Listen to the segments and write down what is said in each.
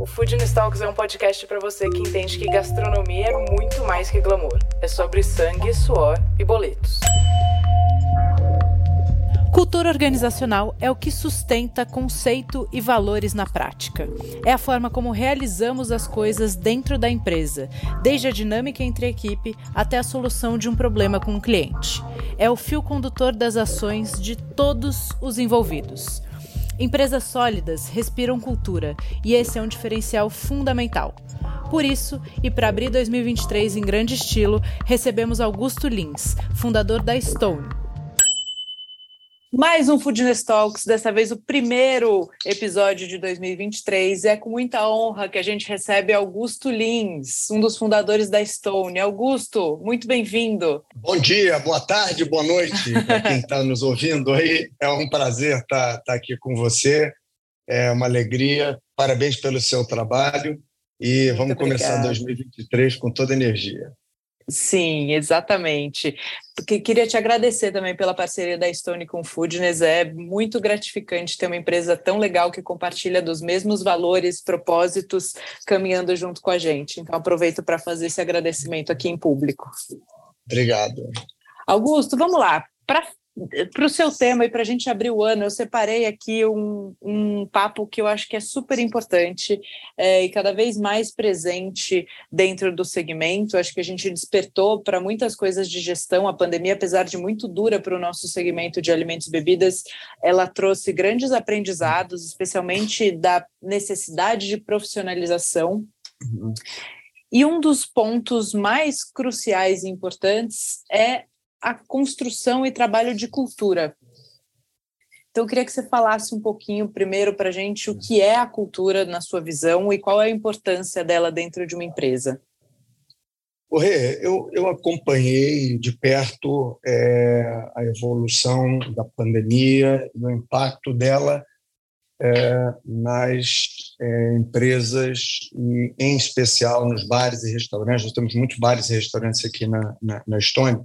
O Food Talks é um podcast para você que entende que gastronomia é muito mais que glamour. É sobre sangue, suor e boletos. Cultura organizacional é o que sustenta conceito e valores na prática. É a forma como realizamos as coisas dentro da empresa, desde a dinâmica entre a equipe até a solução de um problema com o cliente. É o fio condutor das ações de todos os envolvidos. Empresas sólidas respiram cultura e esse é um diferencial fundamental. Por isso, e para abrir 2023 em grande estilo, recebemos Augusto Lins, fundador da Stone, mais um Foodness Talks, dessa vez o primeiro episódio de 2023. É com muita honra que a gente recebe Augusto Lins, um dos fundadores da Stone. Augusto, muito bem-vindo. Bom dia, boa tarde, boa noite para quem está nos ouvindo aí. É um prazer estar tá, tá aqui com você, é uma alegria. Parabéns pelo seu trabalho e muito vamos começar 2023 com toda energia. Sim, exatamente. Porque queria te agradecer também pela parceria da Stone com Foodness. É muito gratificante ter uma empresa tão legal que compartilha dos mesmos valores, propósitos, caminhando junto com a gente. Então, aproveito para fazer esse agradecimento aqui em público. Obrigado. Augusto, vamos lá. Para para o seu tema e para a gente abrir o ano, eu separei aqui um, um papo que eu acho que é super importante é, e cada vez mais presente dentro do segmento. Acho que a gente despertou para muitas coisas de gestão. A pandemia, apesar de muito dura para o nosso segmento de alimentos e bebidas, ela trouxe grandes aprendizados, especialmente da necessidade de profissionalização. Uhum. E um dos pontos mais cruciais e importantes é a construção e trabalho de cultura. Então, eu queria que você falasse um pouquinho primeiro para a gente o que é a cultura na sua visão e qual é a importância dela dentro de uma empresa. Rê, eu, eu acompanhei de perto é, a evolução da pandemia e o impacto dela é, nas é, empresas, em especial nos bares e restaurantes. Nós temos muitos bares e restaurantes aqui na, na, na Estônia.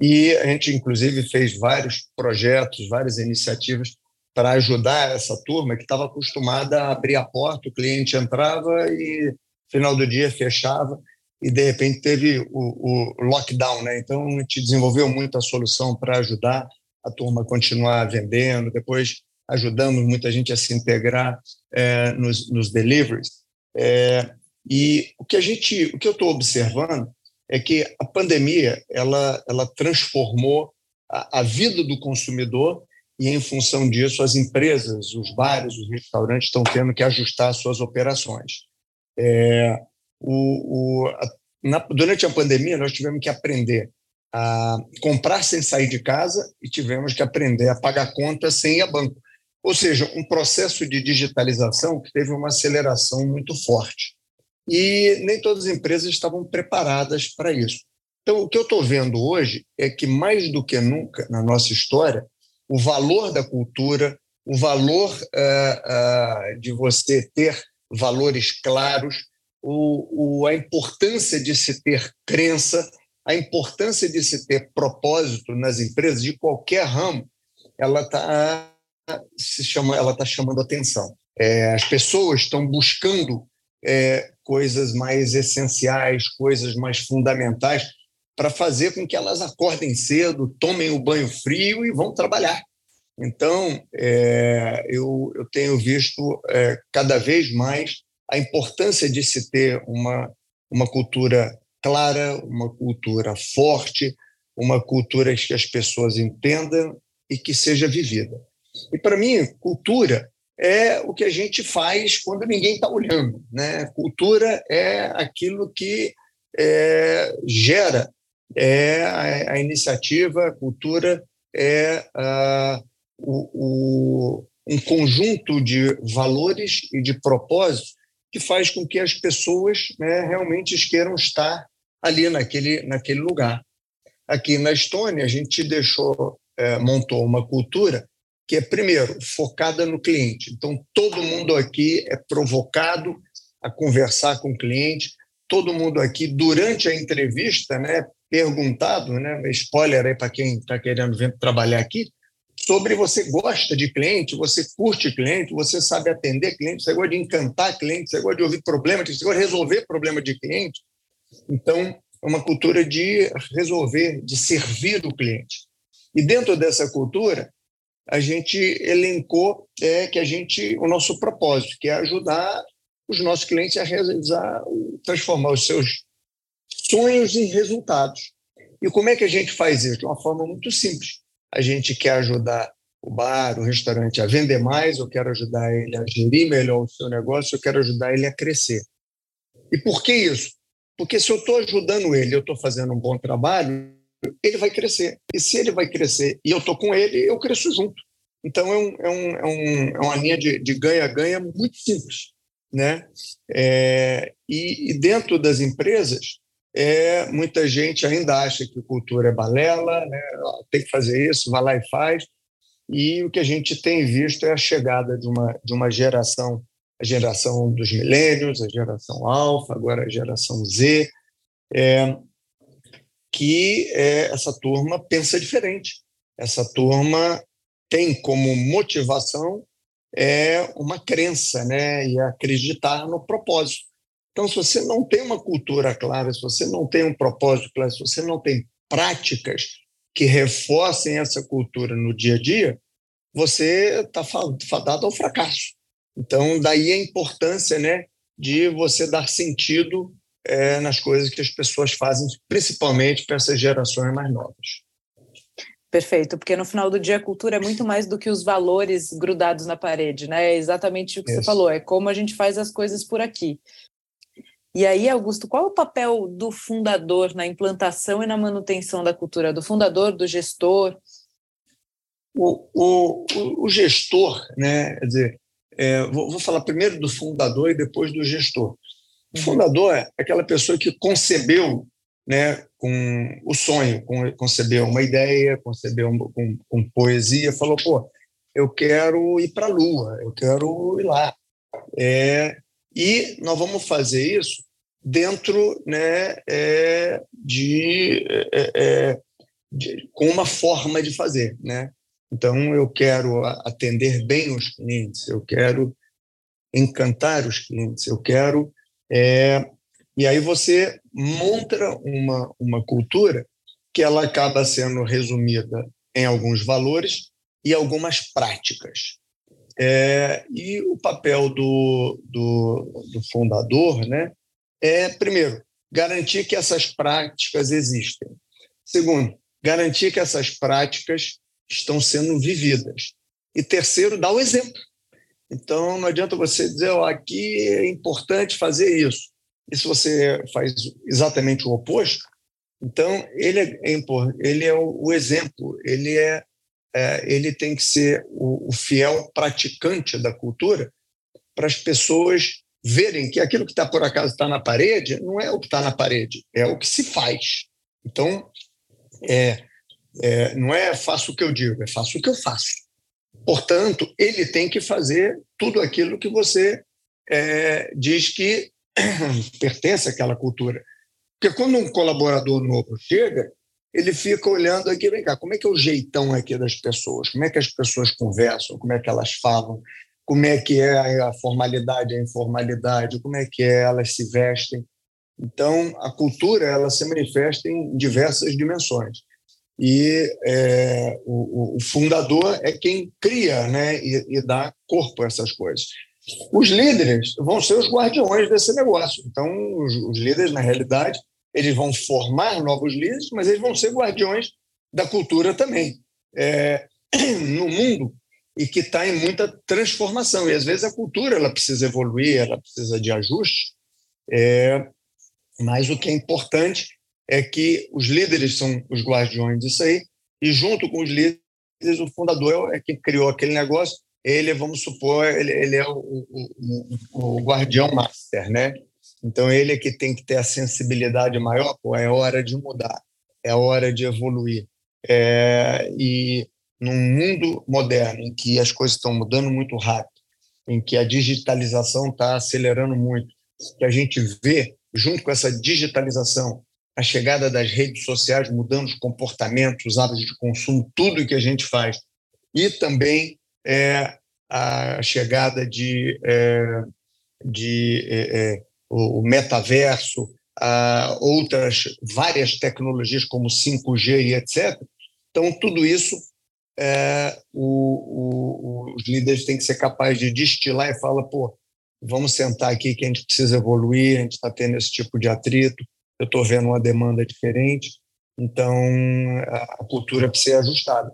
E a gente, inclusive, fez vários projetos, várias iniciativas para ajudar essa turma que estava acostumada a abrir a porta, o cliente entrava e, final do dia, fechava e, de repente, teve o, o lockdown. Né? Então, a gente desenvolveu muita solução para ajudar a turma a continuar vendendo, depois ajudamos muita gente a se integrar é, nos, nos deliveries. É, e o que a gente, o que eu estou observando é que a pandemia ela, ela transformou a, a vida do consumidor e, em função disso, as empresas, os bares, os restaurantes estão tendo que ajustar suas operações. É, o, o, a, na, durante a pandemia, nós tivemos que aprender a comprar sem sair de casa e tivemos que aprender a pagar contas sem ir a banco. Ou seja, um processo de digitalização que teve uma aceleração muito forte e nem todas as empresas estavam preparadas para isso. Então, o que eu estou vendo hoje é que, mais do que nunca na nossa história, o valor da cultura, o valor uh, uh, de você ter valores claros, o, o, a importância de se ter crença, a importância de se ter propósito nas empresas de qualquer ramo, ela está se chama, ela está chamando atenção. É, as pessoas estão buscando é, coisas mais essenciais, coisas mais fundamentais, para fazer com que elas acordem cedo, tomem o banho frio e vão trabalhar. Então, é, eu, eu tenho visto é, cada vez mais a importância de se ter uma, uma cultura clara, uma cultura forte, uma cultura que as pessoas entendam e que seja vivida. E, para mim, cultura é o que a gente faz quando ninguém está olhando. Né? Cultura é aquilo que é, gera é a, a, iniciativa, a cultura é a, o, o, um conjunto de valores e de propósitos que faz com que as pessoas né, realmente queiram estar ali naquele, naquele lugar. aqui na Estônia, a gente deixou, é, montou uma cultura que é, primeiro, focada no cliente. Então, todo mundo aqui é provocado a conversar com o cliente, todo mundo aqui, durante a entrevista, né, perguntado, né, spoiler aí para quem está querendo vir trabalhar aqui, sobre você gosta de cliente, você curte cliente, você sabe atender cliente, você gosta de encantar cliente, você gosta de ouvir problemas, você gosta de resolver problema de cliente. Então, é uma cultura de resolver, de servir o cliente. E dentro dessa cultura, a gente elencou é, que a gente o nosso propósito, que é ajudar os nossos clientes a realizar, transformar os seus sonhos em resultados. E como é que a gente faz isso? De uma forma muito simples. A gente quer ajudar o bar, o restaurante a vender mais, eu quero ajudar ele a gerir melhor o seu negócio, eu quero ajudar ele a crescer. E por que isso? Porque se eu estou ajudando ele, eu estou fazendo um bom trabalho, ele vai crescer. E se ele vai crescer e eu estou com ele, eu cresço junto. Então, é, um, é, um, é, um, é uma linha de ganha-ganha muito simples. Né? É, e, e, dentro das empresas, é, muita gente ainda acha que cultura é balela, né? tem que fazer isso, vai lá e faz. E o que a gente tem visto é a chegada de uma, de uma geração, a geração dos milênios, a geração alfa, agora a geração Z, é, que é, essa turma pensa diferente. Essa turma tem como motivação é uma crença, né, e acreditar no propósito. Então, se você não tem uma cultura clara, se você não tem um propósito claro, se você não tem práticas que reforcem essa cultura no dia a dia, você está fadado ao fracasso. Então, daí a importância, né, de você dar sentido é, nas coisas que as pessoas fazem, principalmente para essas gerações mais novas. Perfeito, porque no final do dia a cultura é muito mais do que os valores grudados na parede, né? É exatamente o que Isso. você falou, é como a gente faz as coisas por aqui. E aí, Augusto, qual é o papel do fundador na implantação e na manutenção da cultura? Do fundador, do gestor? O, o, o gestor, né? Quer dizer, é, vou, vou, falar primeiro do fundador e depois do gestor. O fundador é aquela pessoa que concebeu né, com o sonho, com, concebeu uma ideia, concebeu com, com poesia, falou, pô, eu quero ir para a Lua, eu quero ir lá. É, e nós vamos fazer isso dentro né, é, de, é, é de, com uma forma de fazer. Né? Então, eu quero atender bem os clientes, eu quero encantar os clientes, eu quero é, e aí você monta uma, uma cultura que ela acaba sendo resumida em alguns valores e algumas práticas. É, e o papel do, do, do, fundador né, é, primeiro, garantir que essas práticas existem. Segundo, garantir que essas práticas estão sendo vividas. E terceiro, dar o exemplo. Então, não adianta você dizer, oh, aqui é importante fazer isso. E se você faz exatamente o oposto, então ele é, ele é o, exemplo, ele é, é ele tem que ser o, o fiel praticante da cultura para as pessoas verem que aquilo que está por acaso está na parede não é o que está na parede, é o que se faz. Então, é, é, não é faço o que eu digo, é faço o que eu faço. Portanto, ele tem que fazer tudo aquilo que você é, diz que pertence àquela cultura. Porque quando um colaborador novo chega, ele fica olhando aqui, vem cá, como é que é o jeitão aqui das pessoas? Como é que as pessoas conversam? Como é que elas falam? Como é que é a formalidade, a informalidade? Como é que é, elas se vestem? Então, a cultura ela se manifesta em diversas dimensões. E é, o, o, fundador é quem cria né, e, e dá corpo a essas coisas. Os líderes vão ser os guardiões desse negócio. Então, os, os líderes, na realidade, eles vão formar novos líderes, mas eles vão ser guardiões da cultura também. É, no mundo e que está em muita transformação. E às vezes a cultura ela precisa evoluir, ela precisa de ajuste. É, mas o que é importante é que os líderes são os guardiões disso aí, e junto com os líderes, o fundador é quem criou aquele negócio, ele, vamos supor, ele, ele é o, o, o, guardião master, né? Então, ele é que tem que ter a sensibilidade maior, pô, é hora de mudar, é hora de evoluir. É, e num mundo moderno em que as coisas estão mudando muito rápido, em que a digitalização está acelerando muito, que a gente vê, junto com essa digitalização, a chegada das redes sociais mudando os comportamentos, os hábitos de consumo, tudo que a gente faz, e também é, a chegada de, é, de é, é o metaverso, a outras várias tecnologias como 5G e etc. Então, tudo isso é, o, o, os líderes têm que ser capazes de destilar e falar, pô, vamos sentar aqui que a gente precisa evoluir, a gente está tendo esse tipo de atrito, eu estou vendo uma demanda diferente, então a cultura precisa ser ajustada.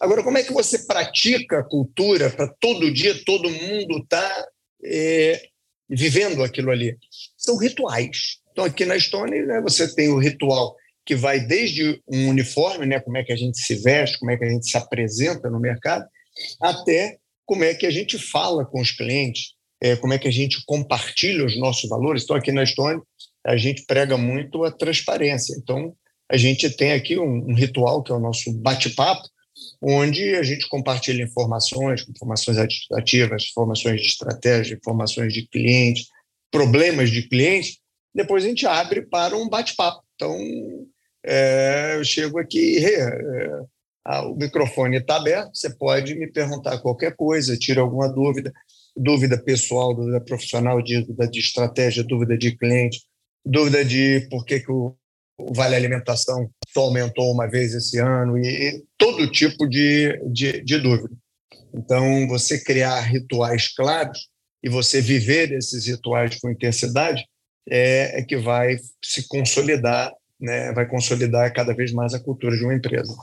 Agora, como é que você pratica a cultura para todo dia todo mundo tá, é, vivendo aquilo ali? São rituais. Então, aqui na Estônia, né, você tem o ritual que vai desde um uniforme, né, como é que a gente se veste, como é que a gente se apresenta no mercado, até como é que a gente fala com os clientes, é, como é que a gente compartilha os nossos valores. Então, aqui na Estônia, a gente prega muito a transparência. Então, a gente tem aqui um, um ritual, que é o nosso bate-papo, onde a gente compartilha informações, informações ativas, informações de estratégia, informações de clientes, problemas de clientes, depois a gente abre para um bate-papo. Então, é, eu chego aqui, é, o microfone está aberto, você pode me perguntar qualquer coisa, tira alguma dúvida, dúvida pessoal, dúvida profissional, dúvida de estratégia, dúvida de cliente, dúvida de por que, que o, Vale Alimentação só aumentou uma vez esse ano, e, e todo tipo de, de, de dúvida. Então, você criar rituais claros e você viver esses rituais com intensidade é, é que vai se consolidar, né, vai consolidar cada vez mais a cultura de uma empresa.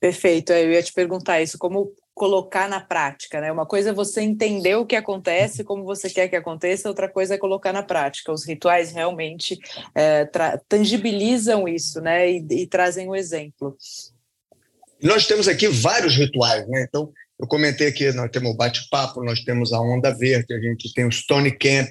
Perfeito, eu ia te perguntar isso, como colocar na prática, né? Uma coisa é você entender o que acontece, como você quer que aconteça, outra coisa é colocar na prática. Os rituais realmente é, tangibilizam isso, né? E, e trazem o um exemplo. Nós temos aqui vários rituais, né? Então, eu comentei aqui, nós temos o bate-papo, nós temos a onda verde, a gente tem o Stone Camp,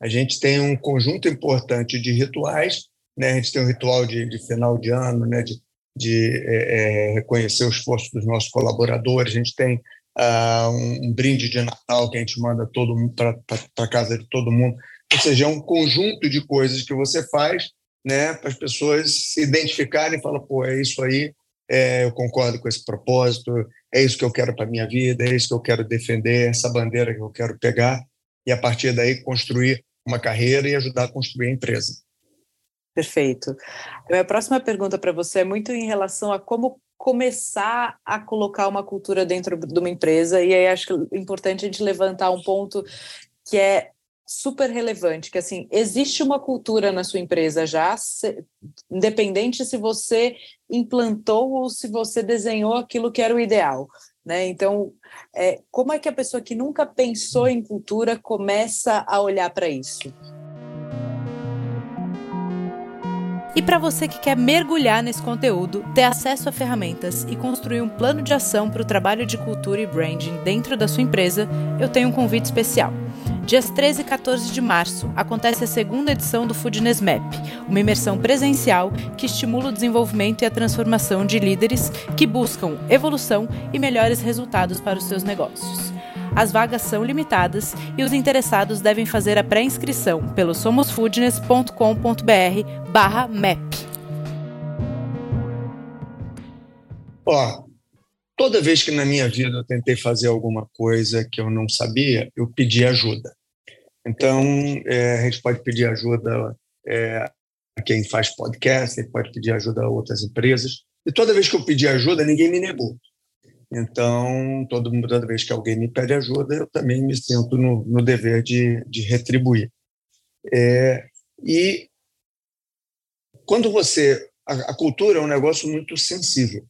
a gente tem um conjunto importante de rituais, né? A gente tem um ritual de, de final de ano, né? De, de é, é, reconhecer o esforço dos nossos colaboradores. A gente tem uh, um, um, brinde de Natal que a gente manda todo para casa de todo mundo. Ou seja, é um conjunto de coisas que você faz né, para as pessoas se identificarem e falar, pô, é isso aí, é, eu concordo com esse propósito, é isso que eu quero para a minha vida, é isso que eu quero defender, essa bandeira que eu quero pegar, e a partir daí construir uma carreira e ajudar a construir a empresa. Perfeito. A minha próxima pergunta para você é muito em relação a como começar a colocar uma cultura dentro de uma empresa, e aí acho que é importante a gente levantar um ponto que é super relevante, que assim, existe uma cultura na sua empresa já, se, independente se você implantou ou se você desenhou aquilo que era o ideal, né? Então, é, como é que a pessoa que nunca pensou em cultura começa a olhar para isso? E para você que quer mergulhar nesse conteúdo, ter acesso a ferramentas e construir um plano de ação para o trabalho de cultura e branding dentro da sua empresa, eu tenho um convite especial. Dias 13 e 14 de março acontece a segunda edição do Foodness Map, uma imersão presencial que estimula o desenvolvimento e a transformação de líderes que buscam evolução e melhores resultados para os seus negócios. As vagas são limitadas e os interessados devem fazer a pré-inscrição pelo somosfoodness.com.br barra map. Ó, toda vez que na minha vida eu tentei fazer alguma coisa que eu não sabia, eu pedi ajuda. Então, é, a gente pode pedir ajuda é, a quem faz podcast, pode pedir ajuda a outras empresas. E toda vez que eu pedi ajuda, ninguém me negou. Então, todo, toda vez que alguém me pede ajuda, eu também me sinto no, no dever de, de retribuir. É, e quando você. A, a, cultura é um negócio muito sensível.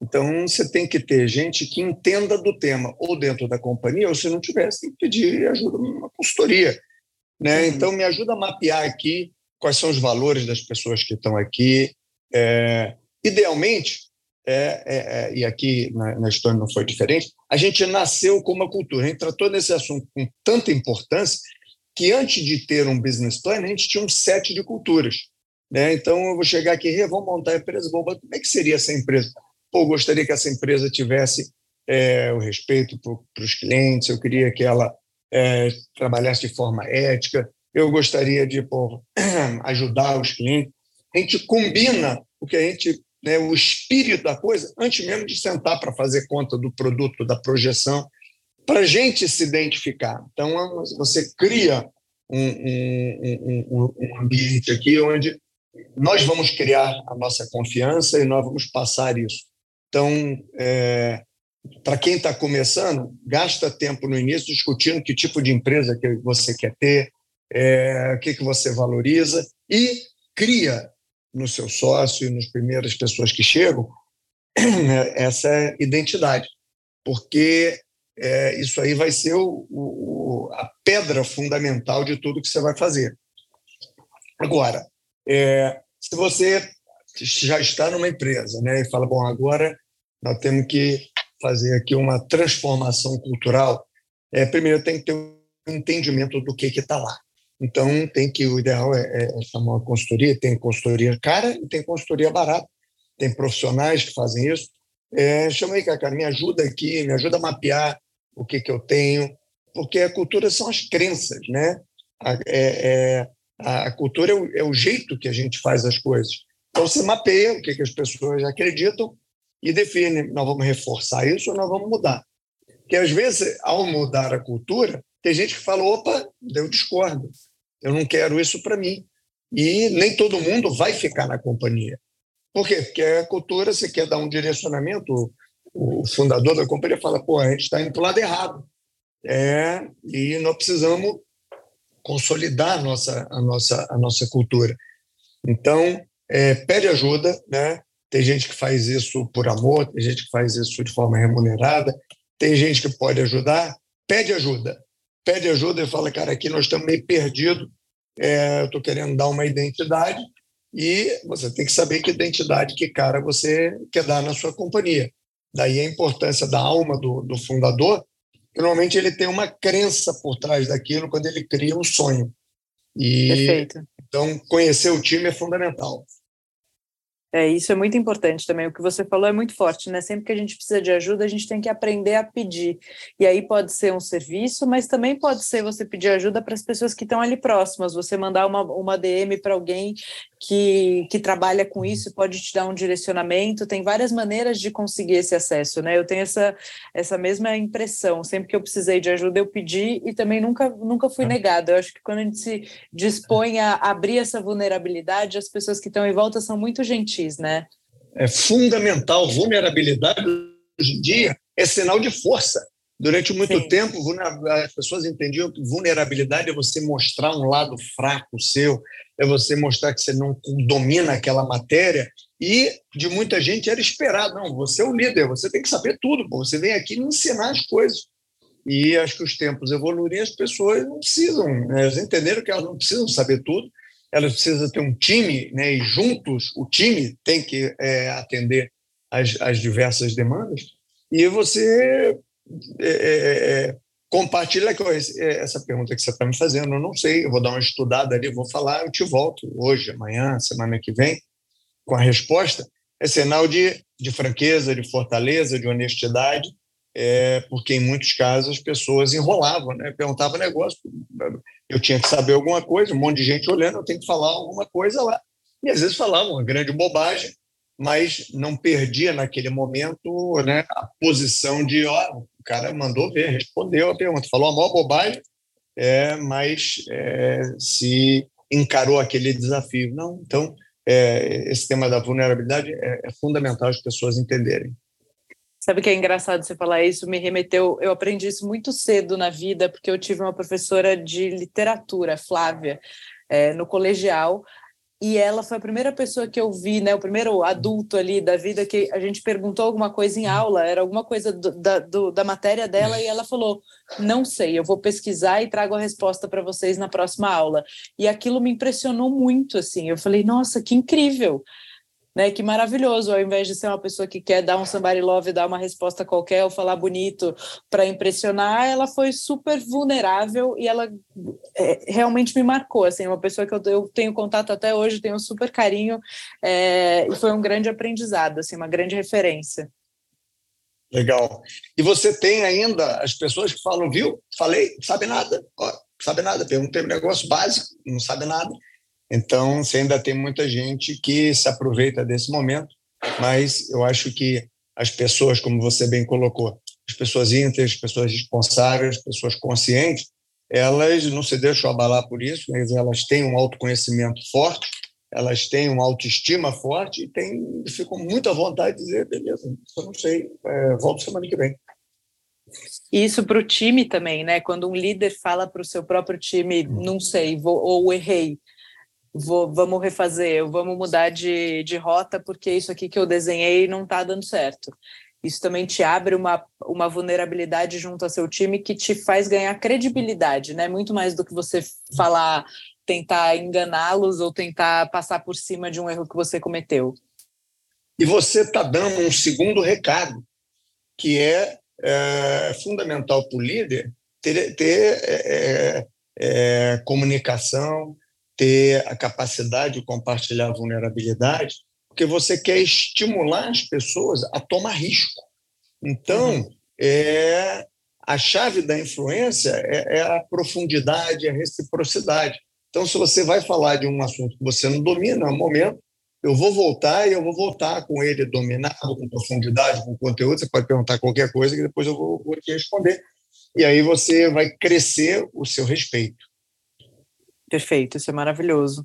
Então, você tem que ter gente que entenda do tema, ou dentro da companhia, ou se não tivesse, tem que pedir ajuda, uma consultoria. Né? Uhum. Então, me ajuda a mapear aqui quais são os valores das pessoas que estão aqui. É, idealmente, é, é, é, e aqui na, na, história não foi diferente, a gente nasceu com uma cultura. A gente tratou nesse assunto com tanta importância que antes de ter um business plan, a gente tinha um set de culturas. Né? Então, eu vou chegar aqui, vou montar a empresa, como é que seria essa empresa? Pô, eu gostaria que essa empresa tivesse é, o respeito para os clientes, eu queria que ela é, trabalhasse de forma ética, eu gostaria de pô, ajudar os clientes. A gente combina o que a gente, né, o espírito da coisa, antes mesmo de sentar para fazer conta do produto, da projeção, para a gente se identificar. Então, você cria um, um, um, um ambiente aqui onde nós vamos criar a nossa confiança e nós vamos passar isso. Então, é, para quem está começando, gasta tempo no início discutindo que tipo de empresa que você quer ter, é, o que, que você valoriza e cria no seu sócio e nas primeiras pessoas que chegam essa identidade, porque é, isso aí vai ser o, o, a pedra fundamental de tudo que você vai fazer. Agora, é, se você já está numa empresa né, e fala, bom, agora nós temos que fazer aqui uma transformação cultural, é, primeiro tem que ter um entendimento do que está lá. Então, tem que, o ideal é, é chamar uma consultoria, tem consultoria cara e tem consultoria barata, tem profissionais que fazem isso. É, chama aí, cara, me ajuda aqui, me ajuda a mapear o que, que eu tenho, porque a cultura são as crenças, né? A, é, é, a cultura é o, é o, jeito que a gente faz as coisas. Então, você mapeia o que, que as pessoas acreditam e define, nós vamos reforçar isso ou nós vamos mudar. Porque, às vezes, ao mudar a cultura, tem gente que fala, opa, eu discordo, eu não quero isso para mim. E nem todo mundo vai ficar na companhia. Por quê? Porque a cultura, você quer dar um direcionamento, o fundador da companhia fala, pô, a gente está indo para o lado errado. É, e nós precisamos consolidar a nossa, a nossa, a nossa cultura. Então, é, pede ajuda, né? Tem gente que faz isso por amor, tem gente que faz isso de forma remunerada, tem gente que pode ajudar, pede ajuda pede ajuda e fala, cara, aqui nós estamos meio perdidos, é, eu estou querendo dar uma identidade e você tem que saber que identidade, que cara você quer dar na sua companhia. Daí a importância da alma do, do fundador, que normalmente ele tem uma crença por trás daquilo quando ele cria um sonho. E, Perfeito. Então, conhecer o time é fundamental. É, isso é muito importante também. O que você falou é muito forte, né? Sempre que a gente precisa de ajuda, a gente tem que aprender a pedir. E aí pode ser um serviço, mas também pode ser você pedir ajuda para as pessoas que estão ali próximas. Você mandar uma, uma DM para alguém que, que trabalha com isso, pode te dar um direcionamento. Tem várias maneiras de conseguir esse acesso, né? Eu tenho essa, essa mesma impressão. Sempre que eu precisei de ajuda, eu pedi e também nunca, nunca fui é. negado. Eu acho que quando a gente se dispõe a abrir essa vulnerabilidade, as pessoas que estão em volta são muito gentis né? É fundamental. Vulnerabilidade hoje em dia é sinal de força. Durante muito Sim. tempo, as pessoas entendiam que vulnerabilidade é você mostrar um lado fraco seu, é você mostrar que você não domina aquela matéria. E de muita gente era esperado, não, você é o líder, você tem que saber tudo, pô. você vem aqui me ensinar as coisas. E acho que os tempos evoluíram as pessoas não precisam, né? elas entenderam que elas não precisam saber tudo, elas precisam ter um time, né, e juntos o time tem que é, atender as, as diversas demandas, e você é, é, é compartilha com essa pergunta que você está me fazendo. Eu não sei, eu vou dar uma estudada ali, vou falar, eu te volto hoje, amanhã, semana que vem, com a resposta. É sinal de, de franqueza, de fortaleza, de honestidade, é, porque em muitos casos as pessoas enrolavam, né? perguntavam negócio, eu tinha que saber alguma coisa, um monte de gente olhando, eu tenho que falar alguma coisa lá. E às vezes falava uma grande bobagem, mas não perdia naquele momento né, a posição de, ó, o cara mandou ver, respondeu a pergunta, falou a maior bobagem, é, mas é, se encarou aquele desafio. Não, então, é, esse tema da vulnerabilidade é, é fundamental as pessoas entenderem. Sabe que é engraçado você falar isso? Me remeteu. Eu aprendi isso muito cedo na vida, porque eu tive uma professora de literatura, Flávia, é, no colegial, e ela foi a primeira pessoa que eu vi, né, o primeiro adulto ali da vida que a gente perguntou alguma coisa em aula, era alguma coisa do, da, do, da matéria dela, e ela falou: Não sei, eu vou pesquisar e trago a resposta para vocês na próxima aula. E aquilo me impressionou muito, assim. Eu falei: Nossa, que incrível! Né? Que maravilhoso, ao invés de ser uma pessoa que quer dar um somebody love, dar uma resposta qualquer ou falar bonito para impressionar, ela foi super vulnerável e ela é, realmente me marcou, assim, uma pessoa que eu, eu, tenho contato até hoje, tenho um super carinho é, e foi um grande aprendizado, assim, uma grande referência. Legal. E você tem ainda as pessoas que falam, viu? Falei, sabe nada, Ó, sabe nada. Perguntei um negócio básico, não sabe nada. Então, você ainda tem muita gente que se aproveita desse momento, mas eu acho que as pessoas, como você bem colocou, as pessoas íntegras, as pessoas responsáveis, as pessoas conscientes, elas não se deixam abalar por isso, mas elas têm um autoconhecimento forte elas têm uma autoestima forte e têm, ficam muito à vontade de dizer, beleza, eu não sei, é, volto semana que vem. Isso para o time também, né? Quando um líder fala para o seu próprio time, hum. não sei, vou, ou errei, vou, vamos refazer, vamos mudar de, de rota porque isso aqui que eu desenhei não está dando certo. Isso também te abre uma, uma vulnerabilidade junto ao seu time que te faz ganhar credibilidade, né? Muito mais do que você falar tentar enganá-los ou tentar passar por cima de um erro que você cometeu. E você está dando um segundo recado, que é, é fundamental para o líder ter, ter é, é, comunicação, ter a capacidade de compartilhar vulnerabilidade, porque você quer estimular as pessoas a tomar risco. Então, uhum. é, a chave da influência é, é a profundidade, a reciprocidade. Então, se você vai falar de um assunto que você não domina, no momento, eu vou voltar e eu vou voltar com ele dominado, com profundidade, com conteúdo. Você pode perguntar qualquer coisa que depois eu vou, vou te responder. E aí você vai crescer o seu respeito. Perfeito, isso é maravilhoso.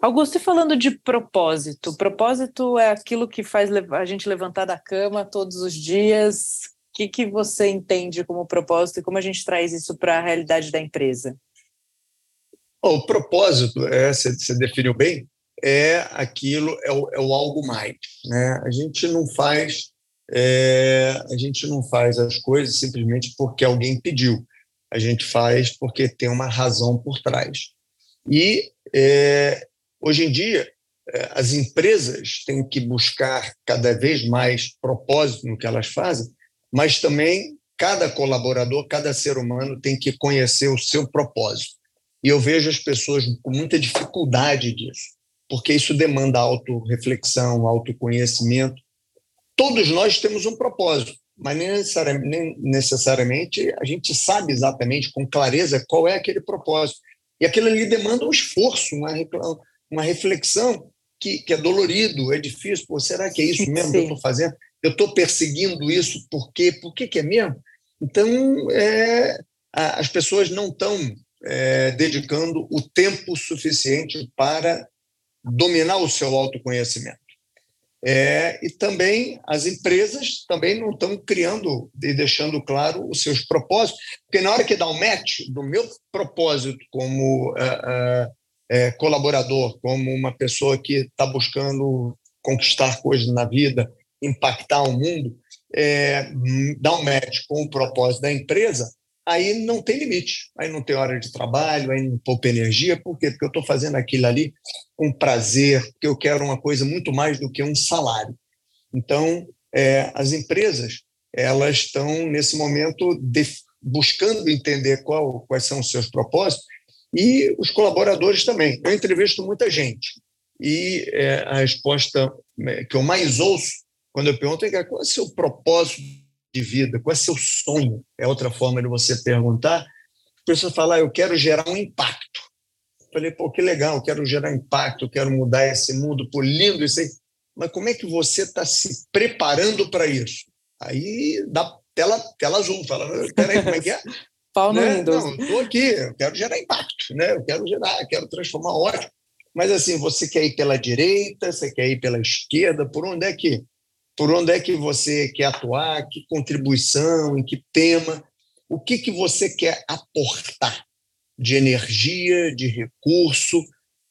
Augusto, e falando de propósito, propósito é aquilo que faz a gente levantar da cama todos os dias. O que, que você entende como propósito e como a gente traz isso para a realidade da empresa? O propósito, é, você, você definiu bem, é aquilo, é o, é o algo mais. Né? A gente não faz é, a gente não faz as coisas simplesmente porque alguém pediu. A gente faz porque tem uma razão por trás. E é, hoje em dia é, as empresas têm que buscar cada vez mais propósito no que elas fazem, mas também cada colaborador, cada ser humano tem que conhecer o seu propósito. E eu vejo as pessoas com muita dificuldade disso, porque isso demanda autorreflexão, autoconhecimento. Todos nós temos um propósito, mas nem necessariamente a gente sabe exatamente, com clareza, qual é aquele propósito. E aquilo ali demanda um esforço, uma, uma reflexão que, que é dolorido, é difícil. Pô, será que é isso mesmo Sim. que eu estou fazendo? Eu estou perseguindo isso por quê? Por que, que é mesmo? Então, é, as pessoas não estão é, dedicando o tempo suficiente para dominar o seu autoconhecimento. É, e também as empresas também não estão criando e deixando claro os seus propósitos, porque na hora que dá um match do meu propósito como é, é, colaborador, como uma pessoa que está buscando conquistar coisas na vida, impactar o mundo, dá um match com o propósito da empresa, aí não tem limite, aí não tem hora de trabalho, aí não poupa energia, por quê? Porque eu estou fazendo aquilo ali com prazer, porque eu quero uma coisa muito mais do que um salário. Então, é, as empresas elas estão nesse momento de, buscando entender qual, quais são os seus propósitos e os colaboradores também. Eu entrevisto muita gente e é, a resposta é, que eu mais ouço quando eu pergunto é qual é o seu propósito de vida? Qual é seu sonho? É outra forma de você perguntar. A pessoa fala, ah, eu quero gerar um impacto. Eu falei, pô, que legal, eu quero gerar impacto, eu quero mudar esse mundo, pô, lindo isso aí. Mas como é que você está se preparando para isso? Aí dá tela, tela azul, fala, peraí, como é que é? Pau no né? Windows. Não, estou aqui, eu quero gerar impacto, né? eu quero gerar, eu quero transformar ótimo. Mas assim, você quer ir pela direita, você quer ir pela esquerda, por onde é que por onde é que você quer atuar, que contribuição, em que tema, o que, que você quer aportar de energia, de recurso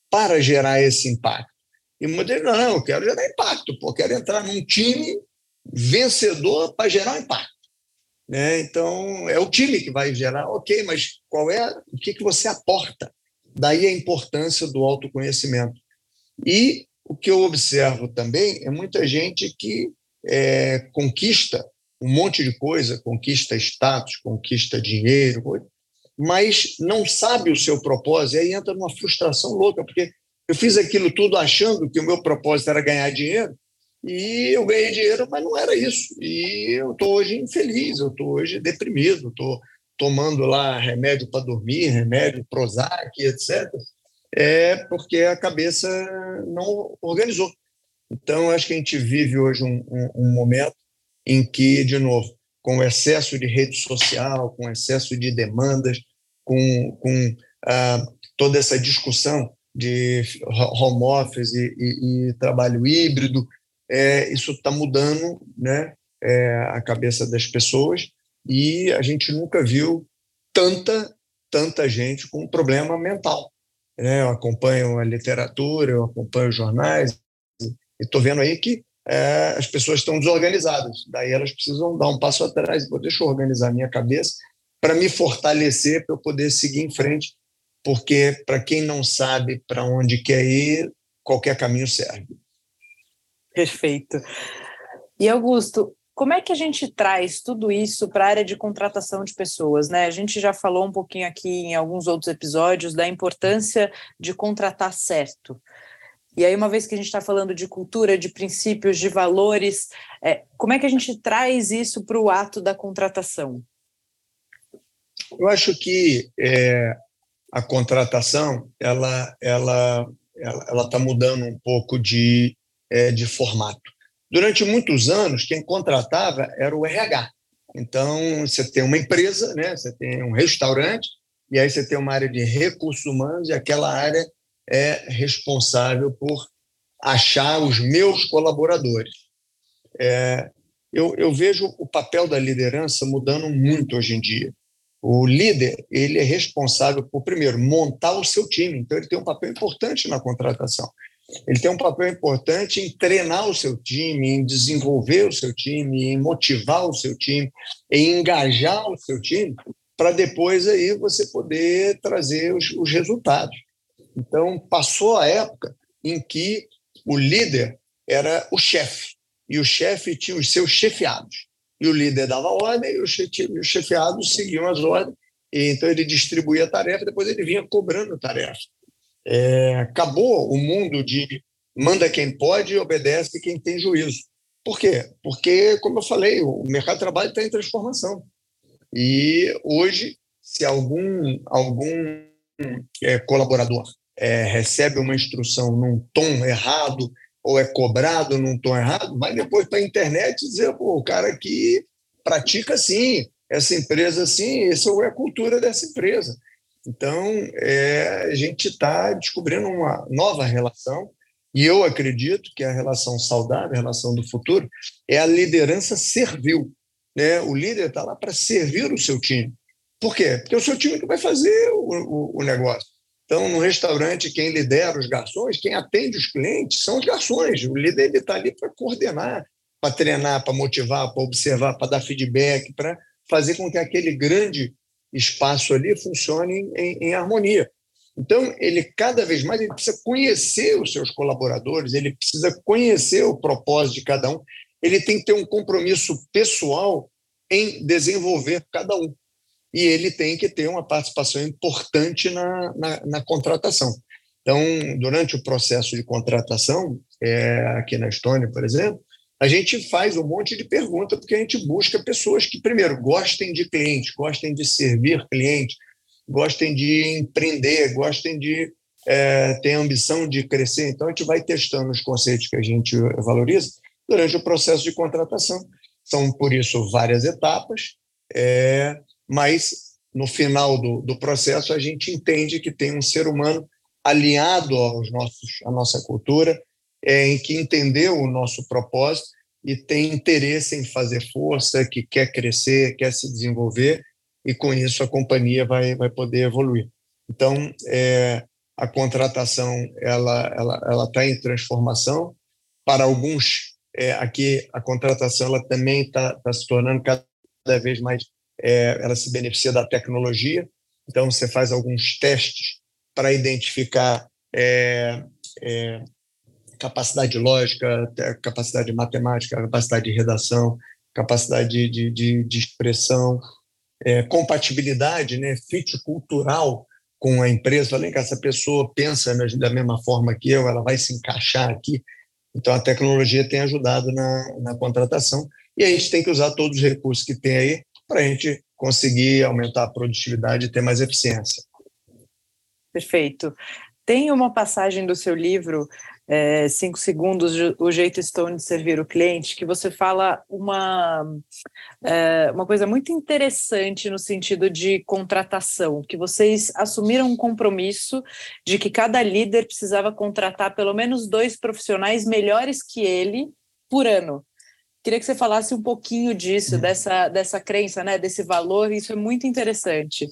para gerar esse impacto. E muitas vezes, não, eu quero gerar impacto, pô, quero entrar num time vencedor para gerar impacto. Né? Então, é o time que vai gerar, ok, mas qual é o que, que você aporta? Daí a importância do autoconhecimento. E o que eu observo também é muita gente que é, conquista um monte de coisa, conquista status, conquista dinheiro, mas não sabe o seu propósito, e aí entra numa frustração louca, porque eu fiz aquilo tudo achando que o meu propósito era ganhar dinheiro, e eu ganhei dinheiro, mas não era isso. E eu estou hoje infeliz, eu estou hoje deprimido, estou tomando lá remédio para dormir, remédio Prozac, etc. É porque a cabeça não organizou. Então, acho que a gente vive hoje um, um, um momento em que, de novo, com o excesso de rede social, com o excesso de demandas, com, com ah, toda essa discussão de home office e, e, e trabalho híbrido, é, isso está mudando né, é, a cabeça das pessoas e a gente nunca viu tanta, tanta gente com problema mental. Né? Eu acompanho a literatura, eu acompanho os jornais e estou vendo aí que é, as pessoas estão desorganizadas. Daí elas precisam dar um passo atrás. Pô, deixa eu organizar minha cabeça para me fortalecer, para eu poder seguir em frente, porque para quem não sabe para onde quer ir, qualquer caminho serve. Perfeito. E Augusto, como é que a gente traz tudo isso para a área de contratação de pessoas? Né? A gente já falou um pouquinho aqui em alguns outros episódios da importância de contratar certo. E aí, uma vez que a gente está falando de cultura, de princípios, de valores, é, como é que a gente traz isso para o ato da contratação? Eu acho que é, a contratação ela ela ela está mudando um pouco de, é, de formato. Durante muitos anos, quem contratava era o RH. Então, você tem uma empresa, né? você tem um restaurante, e aí você tem uma área de recursos humanos, e aquela área é responsável por achar os meus colaboradores. É, eu, eu vejo o papel da liderança mudando muito hoje em dia. O líder ele é responsável por, primeiro, montar o seu time. Então, ele tem um papel importante na contratação. Ele tem um papel importante em treinar o seu time, em desenvolver o seu time, em motivar o seu time, em engajar o seu time, para depois aí você poder trazer os, os resultados. Então, passou a época em que o líder era o chefe, e o chefe tinha os seus chefiados. E o líder dava ordem e os chefiados seguiam as ordens. E então ele distribuía a tarefa, depois ele vinha cobrando tarefa. É, acabou o mundo de manda quem pode e obedece quem tem juízo. Por quê? Porque, como eu falei, o mercado de trabalho está em transformação. E hoje, se algum, algum é, colaborador é, recebe uma instrução num tom errado ou é cobrado num tom errado, vai depois para a internet dizer, pô, o cara aqui pratica assim, essa empresa assim, essa é a cultura dessa empresa. Então, é, a gente está descobrindo uma nova relação, e eu acredito que a relação saudável, a relação do futuro, é a liderança servil. Né? O líder está lá para servir o seu time. Por quê? Porque é o seu time que vai fazer o, o, o negócio. Então, no restaurante, quem lidera os garçons, quem atende os clientes são os garçons. O líder está ali para coordenar, para treinar, para motivar, para observar, para dar feedback, para fazer com que aquele grande espaço ali funcione em, em, harmonia. Então, ele cada vez mais ele precisa conhecer os seus colaboradores, ele precisa conhecer o propósito de cada um, ele tem que ter um compromisso pessoal em desenvolver cada um e ele tem que ter uma participação importante na, na, na contratação. Então, durante o processo de contratação, é, aqui na Estônia, por exemplo, a gente faz um monte de perguntas, porque a gente busca pessoas que, primeiro, gostem de clientes, gostem de servir clientes, gostem de empreender, gostem de é, ter ambição de crescer. Então, a gente vai testando os conceitos que a gente valoriza durante o processo de contratação. São, por isso, várias etapas. É, mas no final do, do processo a gente entende que tem um ser humano alinhado aos nossos, à nossa cultura, é, em que entendeu o nosso propósito e tem interesse em fazer força, que quer crescer, quer se desenvolver, e com isso a companhia vai, vai poder evoluir. Então, é, a contratação ela ela ela está em transformação. Para alguns, é, aqui a contratação ela também está tá se tornando cada vez mais é, ela se beneficia da tecnologia, então você faz alguns testes para identificar é, é, capacidade lógica, capacidade matemática, capacidade de redação, capacidade de, de, de expressão, é, compatibilidade, né, fit cultural com a empresa. Falei que essa pessoa pensa da mesma forma que eu, ela vai se encaixar aqui. Então, a tecnologia tem ajudado na, na contratação e a gente tem que usar todos os recursos que tem aí para a gente conseguir aumentar a produtividade e ter mais eficiência. Perfeito. Tem uma passagem do seu livro, é, Cinco Segundos, O Jeito Stone de Servir o Cliente, que você fala uma, é, uma coisa muito interessante no sentido de contratação, que vocês assumiram um compromisso de que cada líder precisava contratar pelo menos dois profissionais melhores que ele por ano. Queria que você falasse um pouquinho disso, uhum. dessa, dessa crença, né, desse valor, isso é muito interessante.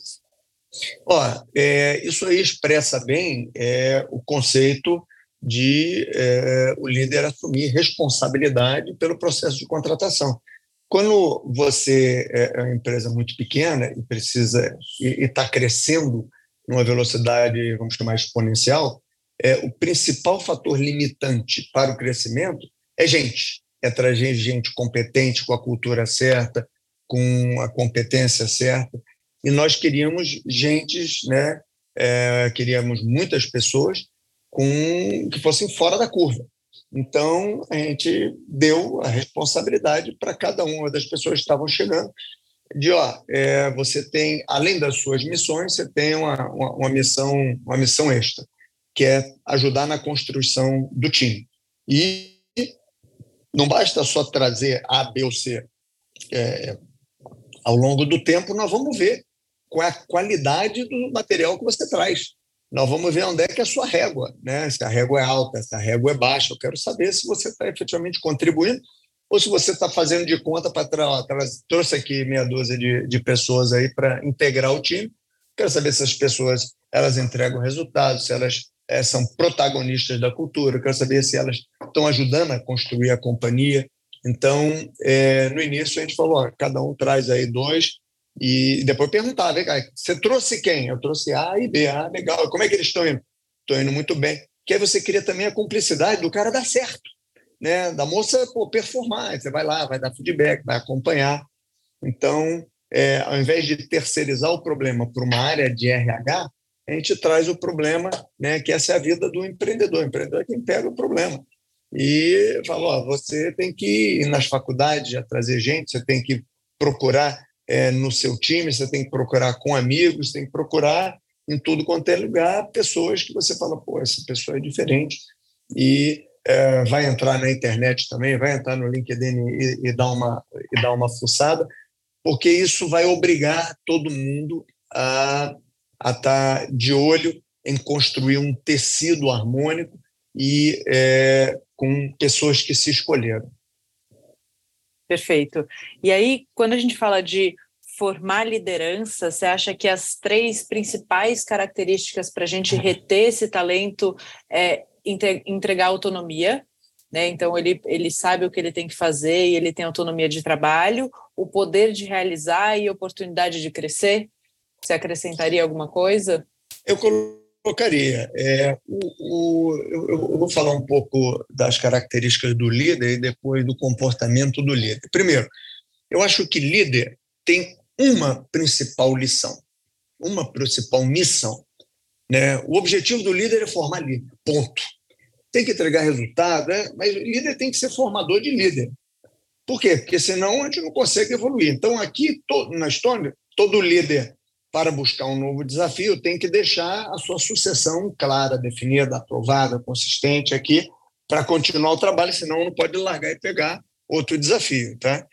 Ó, é, isso aí expressa bem é, o conceito de é, o líder assumir responsabilidade pelo processo de contratação. Quando você é, é uma empresa muito pequena e precisa e está crescendo numa velocidade, vamos chamar exponencial, é, o principal fator limitante para o crescimento é gente, é trazer gente competente, com a cultura certa, com a competência certa e nós queríamos gentes, né? É, queríamos muitas pessoas com que fossem fora da curva. Então a gente deu a responsabilidade para cada uma das pessoas que estavam chegando de ó, é, você tem além das suas missões, você tem uma, uma, uma, missão uma missão extra que é ajudar na construção do time. E não basta só trazer A, B ou C. É, ao longo do tempo, nós vamos ver qual é a qualidade do material que você traz. Nós vamos ver onde é que é a sua régua, né? se a régua é alta, se a régua é baixa. Eu quero saber se você está efetivamente contribuindo ou se você está fazendo de conta para. Trouxe aqui meia dúzia de, de pessoas aí para integrar o time. Quero saber se as pessoas elas entregam resultados, se elas é, são protagonistas da cultura. Quero saber se elas estão ajudando a construir a companhia. Então, é, no início a gente falou, ó, cada um traz aí dois, e depois cá, você trouxe quem? Eu trouxe A e B. Ah, legal. Como é que eles estão indo? Estão indo muito bem. Que aí você cria também a cumplicidade do cara dar certo, né? Da moça pô, performar. Você vai lá, vai dar feedback, vai acompanhar. Então, é, ao invés de terceirizar o problema para uma área de RH, a gente traz o problema, né, que essa é a vida do empreendedor. O empreendedor é quem pega o problema. E falou: você tem que ir nas faculdades já trazer gente, você tem que procurar é, no seu time, você tem que procurar com amigos, tem que procurar em tudo quanto é lugar pessoas que você fala, pô, essa pessoa é diferente e é, vai entrar na internet também, vai entrar no LinkedIn e, e, dar uma, e dar uma fuçada, porque isso vai obrigar todo mundo a estar tá de olho em construir um tecido harmônico e é, com pessoas que se escolheram. Perfeito. E aí, quando a gente fala de formar liderança, você acha que as três principais características para a gente reter esse talento é entregar autonomia, né? Então ele, ele sabe o que ele tem que fazer e ele tem autonomia de trabalho, o poder de realizar e oportunidade de crescer. Você acrescentaria alguma coisa? Eu colocaria. É, o, o, eu, eu, vou falar um pouco das características do líder e depois do comportamento do líder. Primeiro, eu acho que líder tem uma principal lição, uma principal missão. Né? O objetivo do líder é formar líder, ponto. Tem que entregar resultado, né? mas o líder tem que ser formador de líder. Por quê? Porque senão a gente não consegue evoluir. Então, aqui na Estônia, todo líder para buscar um novo desafio, tem que deixar a sua sucessão clara, definida, aprovada, consistente aqui, para continuar o trabalho, senão não pode largar e pegar outro desafio. Tá?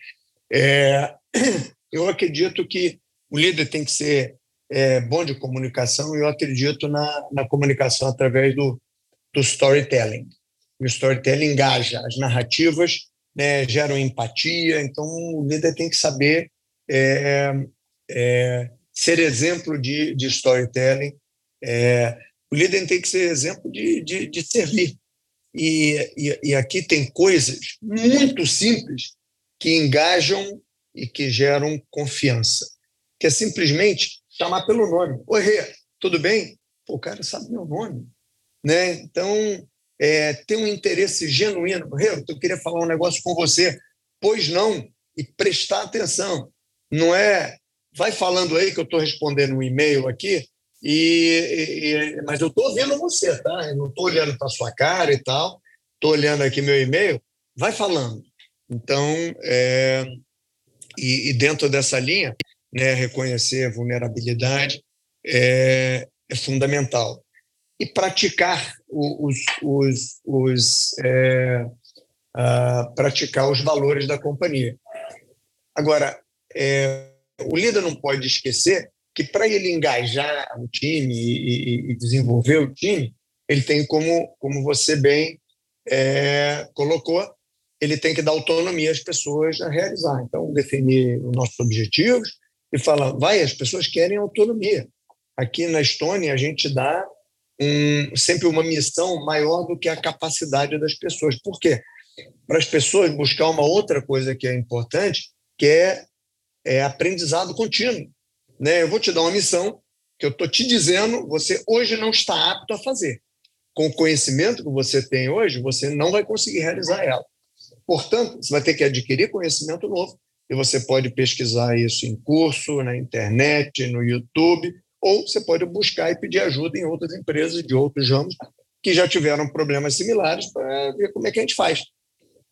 É, eu acredito que o líder tem que ser é, bom de comunicação e eu acredito na, na comunicação através do, do storytelling. O storytelling engaja, as narrativas né, geram empatia, então o líder tem que saber é, é, ser exemplo de, de storytelling. É, o líder tem que ser exemplo de, de, de servir. E, e, e, aqui tem coisas muito simples que engajam e que geram confiança, que é simplesmente chamar pelo nome. Oi, Rê, tudo bem? Pô, o cara sabe meu nome. Né? Então, é, ter um interesse genuíno. Eu queria falar um negócio com você. Pois não, e prestar atenção. Não é. Vai falando aí que eu estou respondendo um e-mail aqui, e, e, mas eu estou vendo você, tá? Eu não estou olhando para sua cara e tal. Estou olhando aqui meu e-mail. Vai falando. Então, é, e, e, dentro dessa linha, né, reconhecer a vulnerabilidade é, é fundamental e praticar os, os, os é, praticar os valores da companhia. Agora, é, o líder não pode esquecer que para ele engajar o time e, e, desenvolver o time, ele tem como, como você bem é, colocou, ele tem que dar autonomia às pessoas a realizar. Então, definir os nossos objetivos e falar, vai, as pessoas querem autonomia. Aqui na Estônia, a gente dá um, sempre uma missão maior do que a capacidade das pessoas. Por quê? Para as pessoas buscar uma outra coisa que é importante, que é, é aprendizado contínuo. Né? Eu vou te dar uma missão que eu estou te dizendo, você hoje não está apto a fazer. Com o conhecimento que você tem hoje, você não vai conseguir realizar ela. Portanto, você vai ter que adquirir conhecimento novo e você pode pesquisar isso em curso, na internet, no YouTube, ou você pode buscar e pedir ajuda em outras empresas de outros ramos que já tiveram problemas similares para ver como é que a gente faz.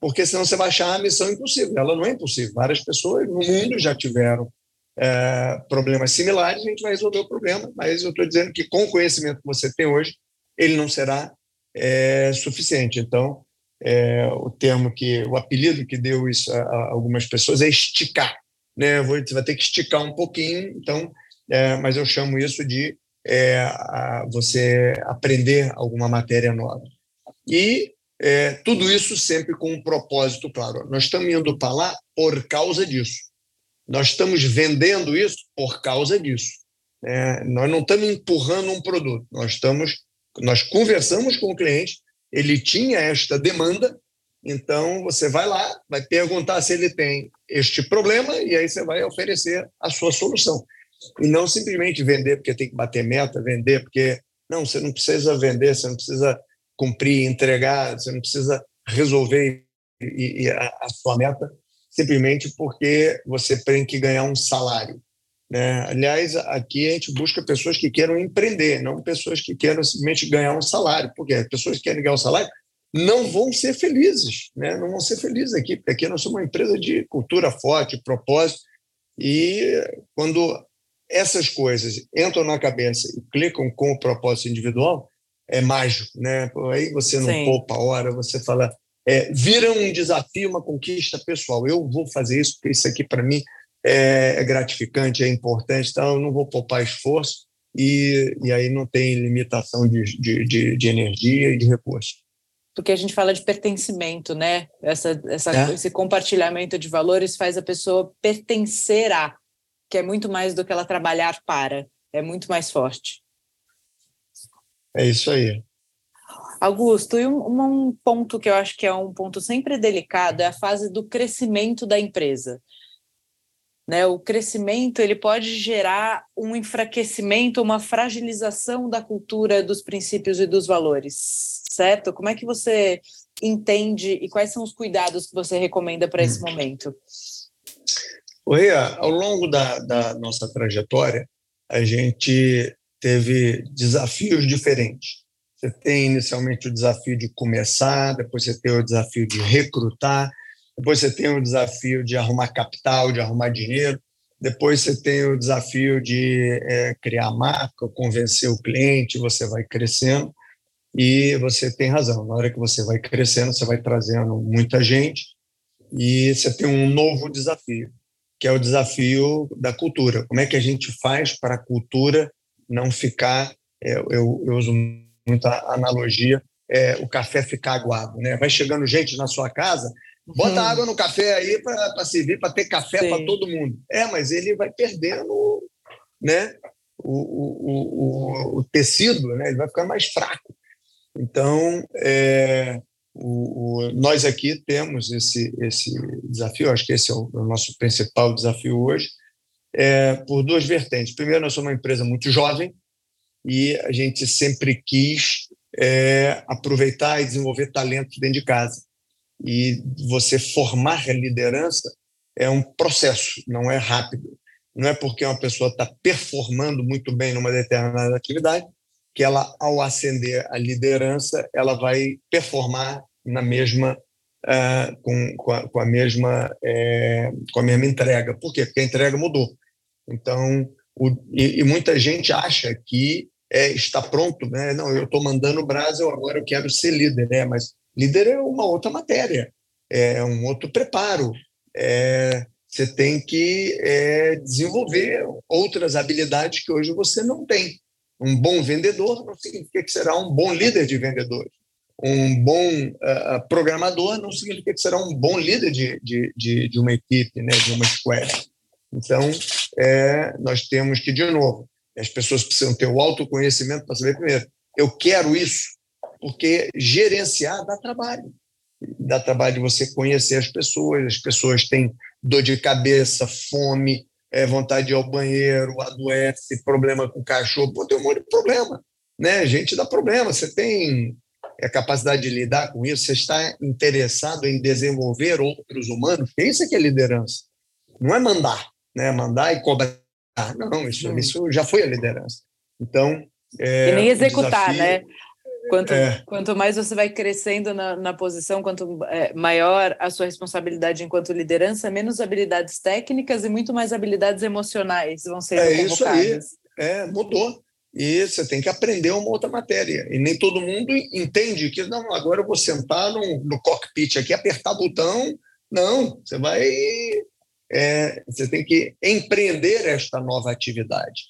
Porque senão você vai achar a missão impossível. Ela não é impossível. Várias pessoas no mundo já tiveram é, problemas similares, a gente vai resolver o problema, mas eu estou dizendo que com o conhecimento que você tem hoje, ele não será é, suficiente. Então, é, o termo que, o apelido que deu isso a, a algumas pessoas é esticar. Né? Você vai ter que esticar um pouquinho, então é, mas eu chamo isso de é, a, você aprender alguma matéria nova. E é, tudo isso sempre com um propósito claro. Nós estamos indo para lá por causa disso. Nós estamos vendendo isso por causa disso. É, nós não estamos empurrando um produto. Nós estamos, nós conversamos com o cliente. Ele tinha esta demanda, então você vai lá, vai perguntar se ele tem este problema e aí você vai oferecer a sua solução. E não simplesmente vender porque tem que bater meta, vender porque. Não, você não precisa vender, você não precisa cumprir, entregar, você não precisa resolver e, e a, a, sua meta simplesmente porque você tem que ganhar um salário. Né? Aliás, aqui a gente busca pessoas que queiram empreender, não pessoas que queiram simplesmente ganhar um salário, porque as pessoas que querem ganhar um salário não vão ser felizes, né? não vão ser felizes aqui, porque aqui nós somos uma empresa de cultura forte, propósito, e quando essas coisas entram na cabeça e clicam com o propósito individual, é mágico, né? Aí você não Sim. poupa a hora, você fala, é, vira um desafio, uma conquista pessoal. Eu vou fazer isso porque isso aqui para mim é, é, gratificante, é importante, então eu não vou poupar esforço e, e aí não tem limitação de, de, de, de energia e de recurso. Porque a gente fala de pertencimento, né? Essa, essa, é. Esse compartilhamento de valores faz a pessoa pertencer a que é muito mais do que ela trabalhar para, é muito mais forte. É isso aí. Augusto, e um, um, ponto que eu acho que é um ponto sempre delicado é a fase do crescimento da empresa. Né, o crescimento ele pode gerar um enfraquecimento, uma fragilização da cultura, dos princípios e dos valores, certo? Como é que você entende e quais são os cuidados que você recomenda para esse hum. momento? Correia, ao longo da, da nossa trajetória, a gente teve desafios diferentes. Você tem inicialmente o desafio de começar, depois você tem o desafio de recrutar, depois você tem o desafio de arrumar capital, de arrumar dinheiro, depois você tem o desafio de é, criar marca, convencer o cliente, você vai crescendo. E você tem razão, na hora que você vai crescendo, você vai trazendo muita gente e você tem um novo desafio que é o desafio da cultura. Como é que a gente faz para a cultura não ficar, é, eu, eu uso muita analogia, é, o café ficar aguado. Né? Vai chegando gente na sua casa, bota uhum. água no café aí para servir, para ter café para todo mundo. É, mas ele vai perdendo né, o, o, o, o, tecido, né? ele vai ficar mais fraco. Então, é, o, o, nós aqui temos esse, esse desafio, acho que esse é o, o nosso principal desafio hoje, é, por duas vertentes. Primeiro, nós somos uma empresa muito jovem e a gente sempre quis é aproveitar e desenvolver talentos dentro de casa. E você formar liderança é um processo, não é rápido. Não é porque uma pessoa está performando muito bem numa determinada atividade que ela, ao ascender a liderança, ela vai performar na mesma uh, com, com, a, com, a, mesma é, com a mesma entrega. Por quê? Porque a entrega mudou. Então, o, e, e, muita gente acha que é, está pronto, né? Não, eu estou mandando o Brasil, agora eu quero ser líder, né? Mas líder é uma outra matéria, é um outro preparo. É, você tem que é, desenvolver outras habilidades que hoje você não tem. Um bom vendedor não significa que será um bom líder de vendedores. Um bom uh, programador não significa que será um bom líder de, de, de, de uma equipe, né, de uma squad. Então, é, nós temos que, de novo, as pessoas precisam ter o autoconhecimento para saber, primeiro, eu quero isso, porque gerenciar dá trabalho. Dá trabalho de você conhecer as pessoas, as pessoas têm dor de cabeça, fome, é, vontade de ir ao banheiro, adoece, problema com o cachorro, pô, tem um monte de problema. Né? Gente dá problema, você tem a capacidade de lidar com isso, você está interessado em desenvolver outros humanos, isso é que é liderança. Não é mandar, né? mandar e cobrar. Não, isso, isso já foi a liderança. Então. É, e nem executar, desafio, né? Quanto, é. quanto mais você vai crescendo na, na posição, quanto é, maior a sua responsabilidade enquanto liderança, menos habilidades técnicas e muito mais habilidades emocionais vão ser é convocadas. Isso aí. É, mudou. E você tem que aprender uma outra matéria. E nem todo mundo entende que, não, agora eu vou sentar no, no cockpit aqui, apertar botão. Não, você vai. É, você tem que empreender esta nova atividade.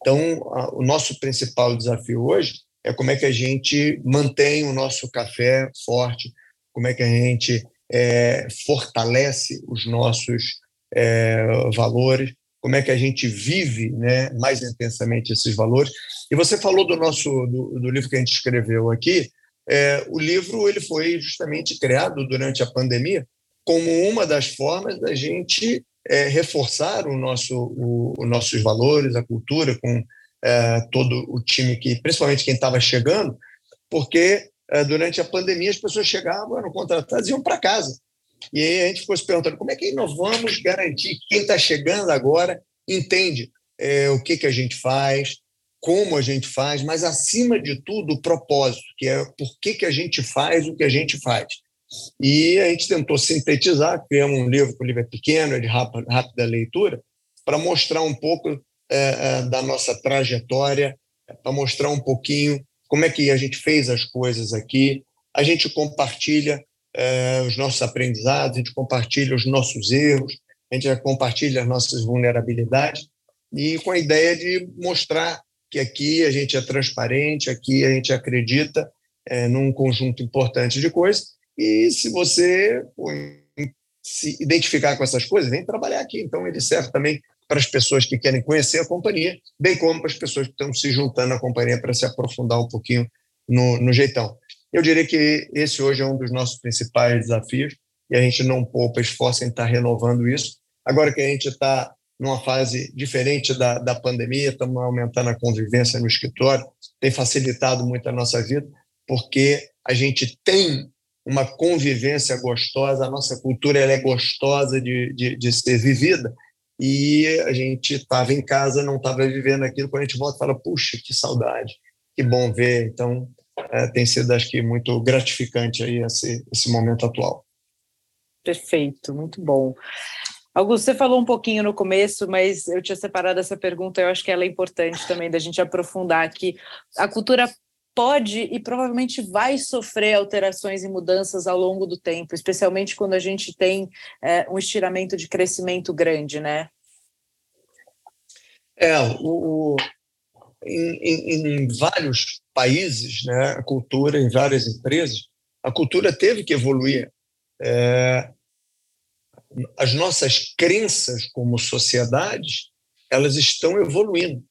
Então, a, o nosso principal desafio hoje é como é que a gente mantém o nosso café forte, como é que a gente é, fortalece os nossos é, valores, como é que a gente vive né, mais intensamente esses valores. E você falou do nosso do, do livro que a gente escreveu aqui. É, o livro ele foi justamente criado durante a pandemia como uma das formas da gente é, reforçar o nosso, o, os nossos valores, a cultura, com é, todo o time que, principalmente quem estava chegando, porque é, durante a pandemia as pessoas chegavam, eram contratadas e iam para casa. E aí a gente ficou se perguntando como é que nós vamos garantir que quem está chegando agora entende é, o que, que a gente faz, como a gente faz, mas acima de tudo o propósito, que é por que, que a gente faz o que a gente faz. E a gente tentou sintetizar, criamos um livro, que o livro é pequeno, é de rápida leitura, para mostrar um pouco é, é, da nossa trajetória, para mostrar um pouquinho como é que a gente fez as coisas aqui. A gente compartilha é, os nossos aprendizados, a gente compartilha os nossos erros, a gente compartilha as nossas vulnerabilidades e com a ideia de mostrar que aqui a gente é transparente, aqui a gente acredita é, num conjunto importante de coisas e se você se identificar com essas coisas, vem trabalhar aqui. Então ele serve também para as pessoas que querem conhecer a companhia, bem como para as pessoas que estão se juntando à companhia para se aprofundar um pouquinho no, no jeitão. Eu diria que esse hoje é um dos nossos principais desafios e a gente não poupa esforço em estar renovando isso. Agora que a gente está numa fase diferente da, da pandemia, estamos aumentando a convivência no escritório, tem facilitado muito a nossa vida, porque a gente tem uma convivência gostosa, a nossa cultura ela é gostosa de, de, de ser vivida, e a gente estava em casa, não estava vivendo aquilo. Quando a gente volta, fala: puxa, que saudade, que bom ver. Então, é, tem sido, acho que, muito gratificante aí esse, esse momento atual. Perfeito, muito bom. Augusto, você falou um pouquinho no começo, mas eu tinha separado essa pergunta, eu acho que ela é importante também da gente aprofundar aqui. A cultura pode e provavelmente vai sofrer alterações e mudanças ao longo do tempo, especialmente quando a gente tem é, um estiramento de crescimento grande, né? É, o, o em, em, em, vários países, né, a cultura, em várias empresas, a cultura teve que evoluir. É, as nossas crenças como sociedades, elas estão evoluindo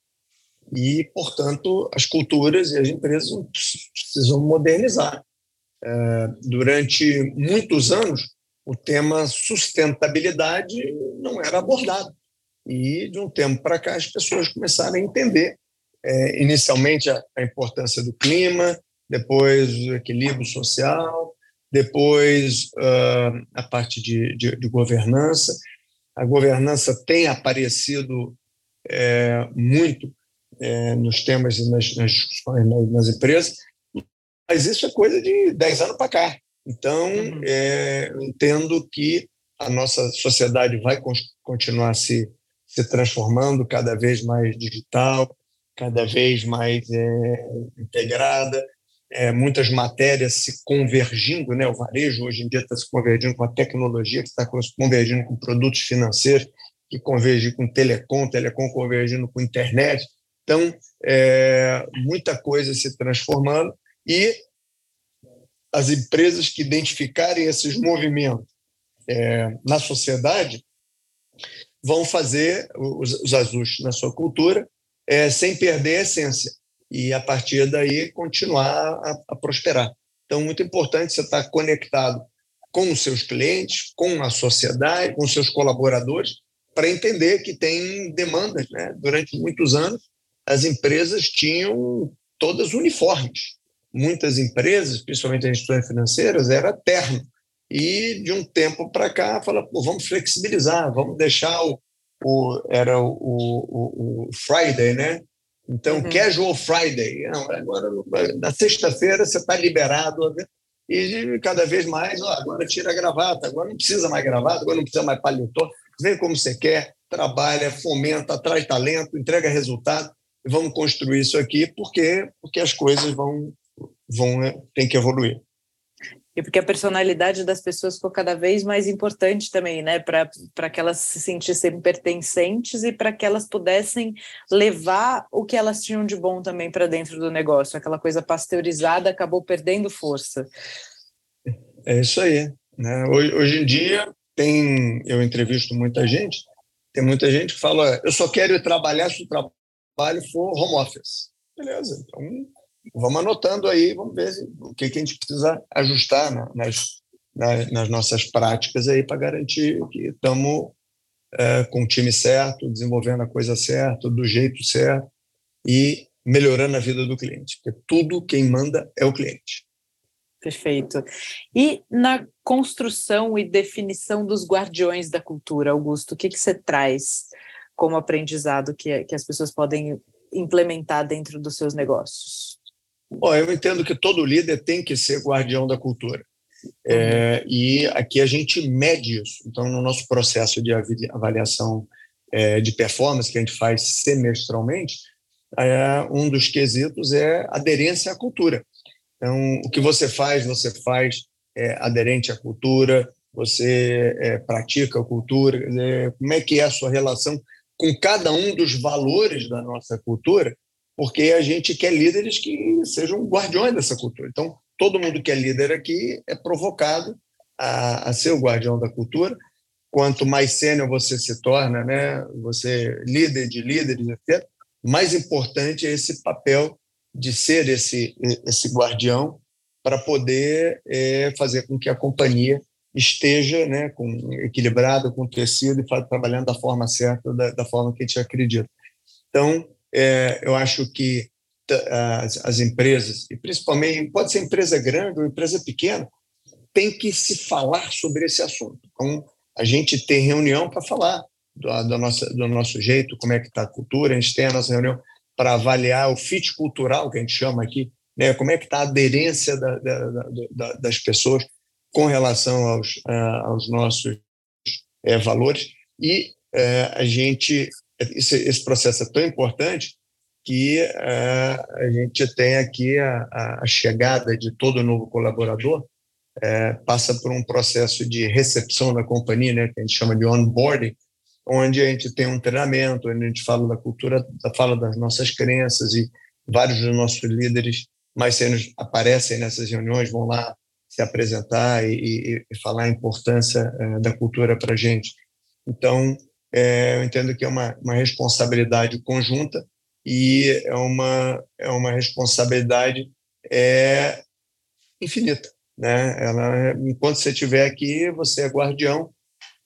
e, portanto, as culturas e as empresas precisam modernizar. É, durante muitos anos, o tema sustentabilidade não era abordado. E, de um tempo para cá, as pessoas começaram a entender, é, inicialmente, a, a, importância do clima, depois o equilíbrio social, depois uh, a parte de, de, de, governança. A governança tem aparecido é, muito é, nos temas e nas, nas discussões nas, nas, empresas, mas isso é coisa de 10 anos para cá. Então, uhum. é, eu entendo que a nossa sociedade vai continuar se, se transformando cada vez mais digital, cada vez mais é, integrada, é, muitas matérias se convergindo, né? o varejo hoje em dia está se convergindo com a tecnologia, que está convergindo com produtos financeiros, que converge com telecom, telecom convergindo com internet. Então, é, muita coisa se transformando e as empresas que identificarem esses movimentos é, na sociedade vão fazer os, os ajustes na sua cultura é, sem perder a essência e, a partir daí, continuar a, a prosperar. Então, muito importante você estar conectado com os seus clientes, com a sociedade, com os seus colaboradores, para entender que tem demandas. Né? Durante muitos anos, as empresas tinham todas uniformes. Muitas empresas, principalmente as instituições financeiras, era terno. E de um tempo para cá, fala, vamos flexibilizar, vamos deixar o, o era o, o, o Friday, né? Então, uhum. casual Friday. Não, agora, na sexta-feira, você está liberado. E cada vez mais, ó, agora tira a gravata, agora não precisa mais gravata, agora não precisa mais paletó. Vem como você quer, trabalha, fomenta, traz talento, entrega resultado. Vamos construir isso aqui porque, porque as coisas vão, vão tem que evoluir e porque a personalidade das pessoas ficou cada vez mais importante também, né, para que elas se sentissem pertencentes e para que elas pudessem levar o que elas tinham de bom também para dentro do negócio. Aquela coisa pasteurizada acabou perdendo força. É isso aí. Né? Hoje, hoje em dia, tem, eu entrevisto muita gente, tem muita gente que fala: eu só quero ir trabalhar se o trabalho for home office. Beleza, então vamos anotando aí, vamos ver o que, que a gente precisa ajustar nas, nas, nas nossas práticas aí para garantir que estamos é, com o time certo, desenvolvendo a coisa certa, do jeito certo e melhorando a vida do cliente, porque tudo quem manda é o cliente. Perfeito. E na construção e definição dos guardiões da cultura, Augusto, o que, que você traz como aprendizado que, que as pessoas podem implementar dentro dos seus negócios? Bom, eu entendo que todo líder tem que ser guardião da cultura. É, e aqui a gente mede isso. Então, no nosso processo de avaliação é, de performance, que a gente faz semestralmente, é, um dos quesitos é aderência à cultura. Então, o que você faz, você faz é, aderente à cultura, você é, pratica a cultura, é, como é que é a sua relação com cada um dos valores da nossa cultura, porque a gente quer líderes que sejam guardiões dessa cultura. Então, todo mundo que é líder aqui é provocado a, a ser o guardião da cultura. Quanto mais sênior você se torna, né, você líder de líderes, etc., mais importante é esse papel de ser esse, esse guardião para poder é, fazer com que a companhia esteja né, com, equilibrada, com tecido e trabalhando da forma certa, da, da forma que a gente acredita. Então, é, eu acho que as, as, empresas, e principalmente, pode ser empresa grande ou empresa pequena, tem que se falar sobre esse assunto. Então, a gente tem reunião para falar do, do, nosso, do nosso jeito, como é que está a cultura, a gente tem a nossa reunião para avaliar o fit cultural, que a gente chama aqui, né? como é que está a aderência da, da, da, das pessoas com relação aos, aos nossos é, valores, e é, a gente esse, processo é tão importante que a gente tem aqui a, a, chegada de todo novo colaborador uh, passa por um processo de recepção da companhia, né, que a gente chama de onboarding, onde a gente tem um treinamento, onde a gente fala da cultura, fala das nossas crenças e vários dos nossos líderes mais sérios aparecem nessas reuniões, vão lá se apresentar e, e, falar a importância uh, da cultura para a gente. Então, é, eu entendo que é uma, uma responsabilidade conjunta e é uma, é uma responsabilidade é, infinita. Né? Ela, enquanto você estiver aqui, você é guardião,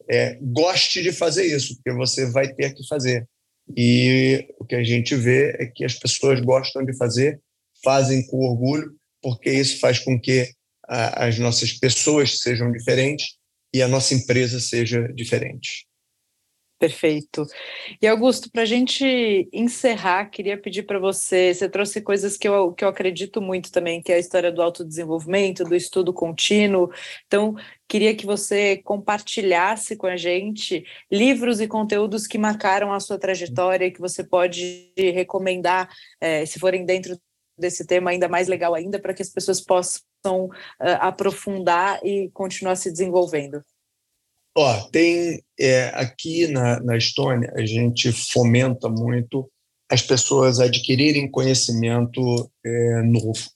é, goste de fazer isso, porque você vai ter que fazer. E o que a gente vê é que as pessoas gostam de fazer, fazem com orgulho porque isso faz com que a, as nossas pessoas sejam diferentes e a nossa empresa seja diferente. Perfeito. E Augusto, para a gente encerrar, queria pedir para você, você trouxe coisas que eu, que eu acredito muito também, que é a história do autodesenvolvimento, do estudo contínuo. Então, queria que você compartilhasse com a gente livros e conteúdos que marcaram a sua trajetória, que você pode recomendar, é, se forem dentro desse tema, ainda mais legal ainda, para que as pessoas possam uh, aprofundar e continuar se desenvolvendo. Ó, tem é, aqui na, na Estônia a gente fomenta muito as pessoas adquirirem conhecimento é, novo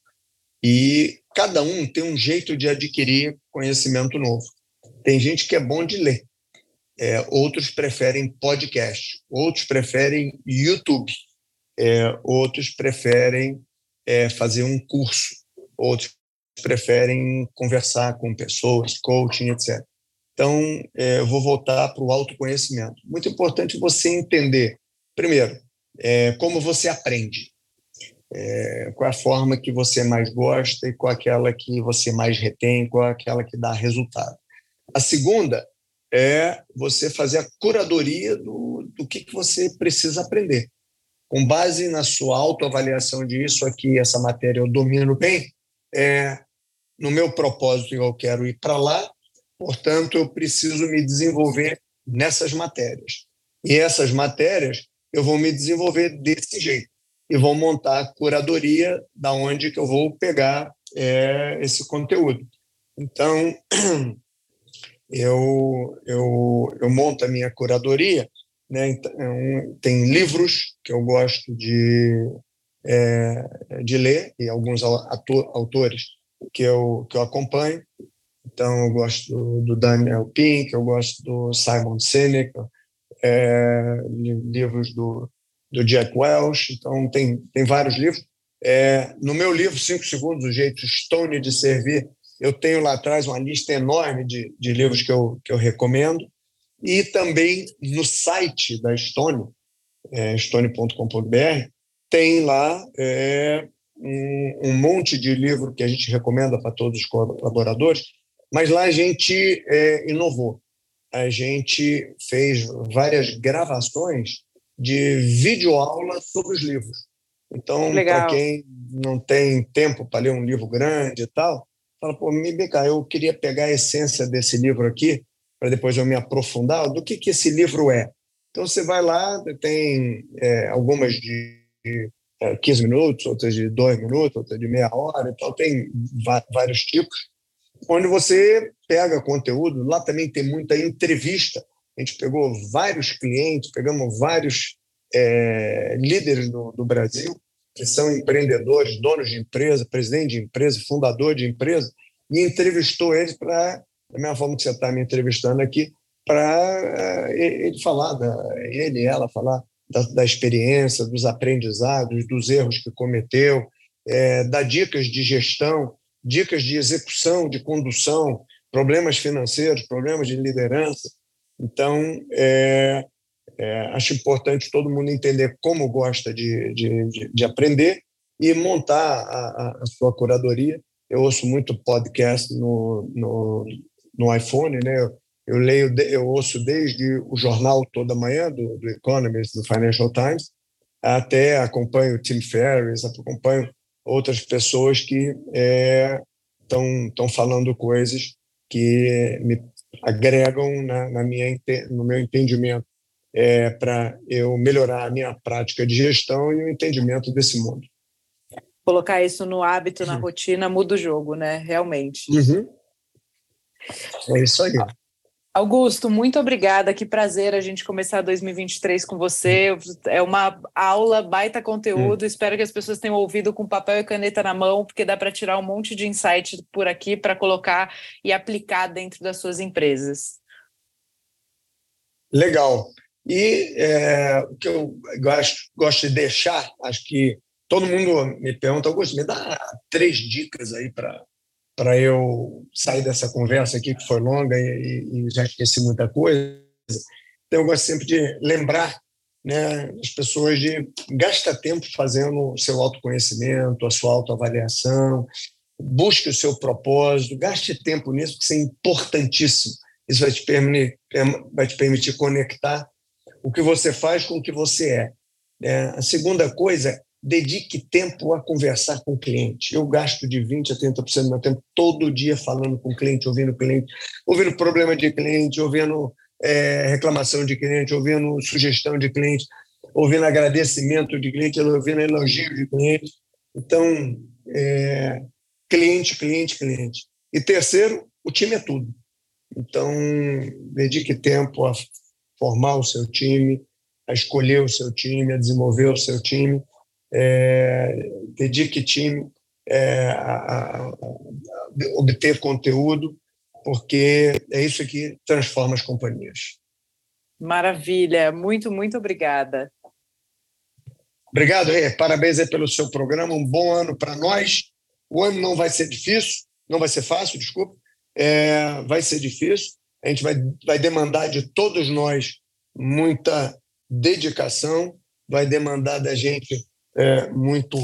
e cada um tem um jeito de adquirir conhecimento novo. Tem gente que é bom de ler, é, outros preferem podcast, outros preferem YouTube, é, outros preferem é, fazer um curso, outros preferem conversar com pessoas, coaching, etc. Então, é, eu vou voltar para o autoconhecimento. Muito importante você entender, primeiro, é, como você aprende. É, qual a forma que você mais gosta e qual aquela que você mais retém, qual aquela que dá resultado. A segunda é você fazer a curadoria do, do que, que você precisa aprender. Com base na sua autoavaliação de isso aqui, essa matéria eu domino bem, é, no meu propósito eu quero ir para lá, Portanto, eu preciso me desenvolver nessas matérias. E essas matérias eu vou me desenvolver desse jeito e vou montar a curadoria da onde que eu vou pegar é, esse conteúdo. Então, eu, eu, eu monto a minha curadoria, né? Então, tem livros que eu gosto de, é, de ler e alguns autores que eu, que eu acompanho, então, eu gosto do Daniel Pink, eu gosto do Simon Sinek, é, livros do, do Jack Welch. Então, tem, tem vários livros. É, no meu livro, Cinco Segundos, O Jeito Stone de Servir, eu tenho lá atrás uma lista enorme de, de livros que eu, que eu recomendo. E também no site da Stone, é, stone.com.br, tem lá é, um, um monte de livro que a gente recomenda para todos os colaboradores, mas lá a gente é, inovou. A gente fez várias gravações de videoaula sobre os livros. Então, para quem não tem tempo para ler um livro grande e tal, fala, pô, cá, eu queria pegar a essência desse livro aqui, para depois eu me aprofundar, do que, que esse livro é. Então, você vai lá, tem é, algumas de, de 15 minutos, outras de 2 minutos, outras de meia hora e tal, tem vários tipos onde você pega conteúdo, lá também tem muita entrevista. A gente pegou vários clientes, pegamos vários é, líderes do, do, Brasil, que são empreendedores, donos de empresa, presidente de empresa, fundador de empresa, e entrevistou eles para, da mesma forma que você está me entrevistando aqui, para é, ele falar, ele ela falar da, da, experiência, dos aprendizados, dos erros que cometeu, é, dicas de gestão dicas de execução, de condução, problemas financeiros, problemas de liderança. Então, é, é, acho importante todo mundo entender como gosta de, de, de aprender e montar a, a, sua curadoria. Eu ouço muito podcast no, no, no iPhone, né? Eu leio, eu ouço desde o jornal toda manhã do, do Economist, do Financial Times, até acompanho o Tim Ferriss, acompanho outras pessoas que estão é, falando coisas que me agregam na, na minha, no meu entendimento é, para eu melhorar a minha prática de gestão e o entendimento desse mundo. Colocar isso no hábito, na uhum. rotina, muda o jogo, né? Realmente. Uhum. É isso aí. Augusto, muito obrigada. Que prazer a gente começar 2023 com você. É uma aula, baita conteúdo. Hum. Espero que as pessoas tenham ouvido com papel e caneta na mão, porque dá para tirar um monte de insight por aqui para colocar e aplicar dentro das suas empresas. Legal. E é, o que eu gosto, gosto de deixar, acho que todo mundo me pergunta, Augusto, me dá três dicas aí para para eu sair dessa conversa aqui, que foi longa e, e, já esqueci muita coisa. Então, eu gosto sempre de lembrar né, as pessoas de gasta tempo fazendo o seu autoconhecimento, a sua autoavaliação, busque o seu propósito, gaste tempo nisso, porque isso é importantíssimo. Isso vai te, permitir, vai te permitir conectar o que você faz com o que você é. é. A segunda coisa, dedique tempo a conversar com o cliente. Eu gasto de 20% a 30% do meu tempo todo dia falando com o cliente, ouvindo o cliente, ouvindo problema de cliente, ouvindo é, reclamação de cliente, ouvindo sugestão de cliente, ouvindo agradecimento de cliente, ouvindo elogio de cliente. Então, é, cliente, cliente, cliente. E terceiro, o time é tudo. Então, dedique tempo a formar o seu time, a escolher o seu time, a desenvolver o seu time. É, dedique time é, a, a, obter conteúdo, porque é isso que transforma as companhias. Maravilha, muito, muito obrigada. Obrigado, Rê. Parabéns pelo seu programa. Um bom ano para nós. O ano não vai ser difícil, não vai ser fácil, desculpa. É, vai ser difícil. A gente vai, vai demandar de todos nós muita dedicação, vai demandar da gente é, muito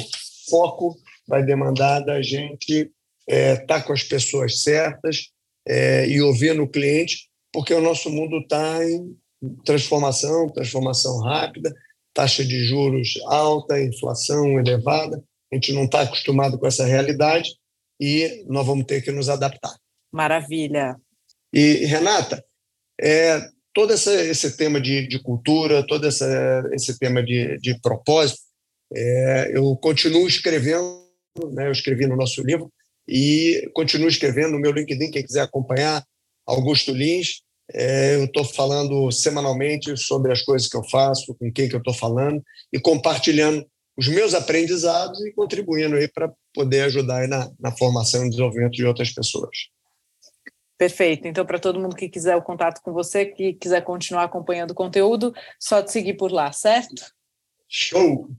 foco, vai demandar da gente estar é, tá com as pessoas certas é, e ouvir no cliente, porque o nosso mundo está em transformação, transformação rápida, taxa de juros alta, inflação elevada. A gente não está acostumado com essa realidade e nós vamos ter que nos adaptar. Maravilha. E, Renata, é, todo essa, esse tema de, de cultura, todo essa, esse tema de, de propósito, é, eu continuo escrevendo, né, eu escrevi no nosso livro, e continuo escrevendo no meu LinkedIn, quem quiser acompanhar, Augusto Lins. É, eu estou falando semanalmente sobre as coisas que eu faço, com quem que eu estou falando, e compartilhando os meus aprendizados e contribuindo aí para poder ajudar na, na formação e desenvolvimento de outras pessoas. Perfeito. Então, para todo mundo que quiser o contato com você, que quiser continuar acompanhando o conteúdo, só te seguir por lá, certo? Show!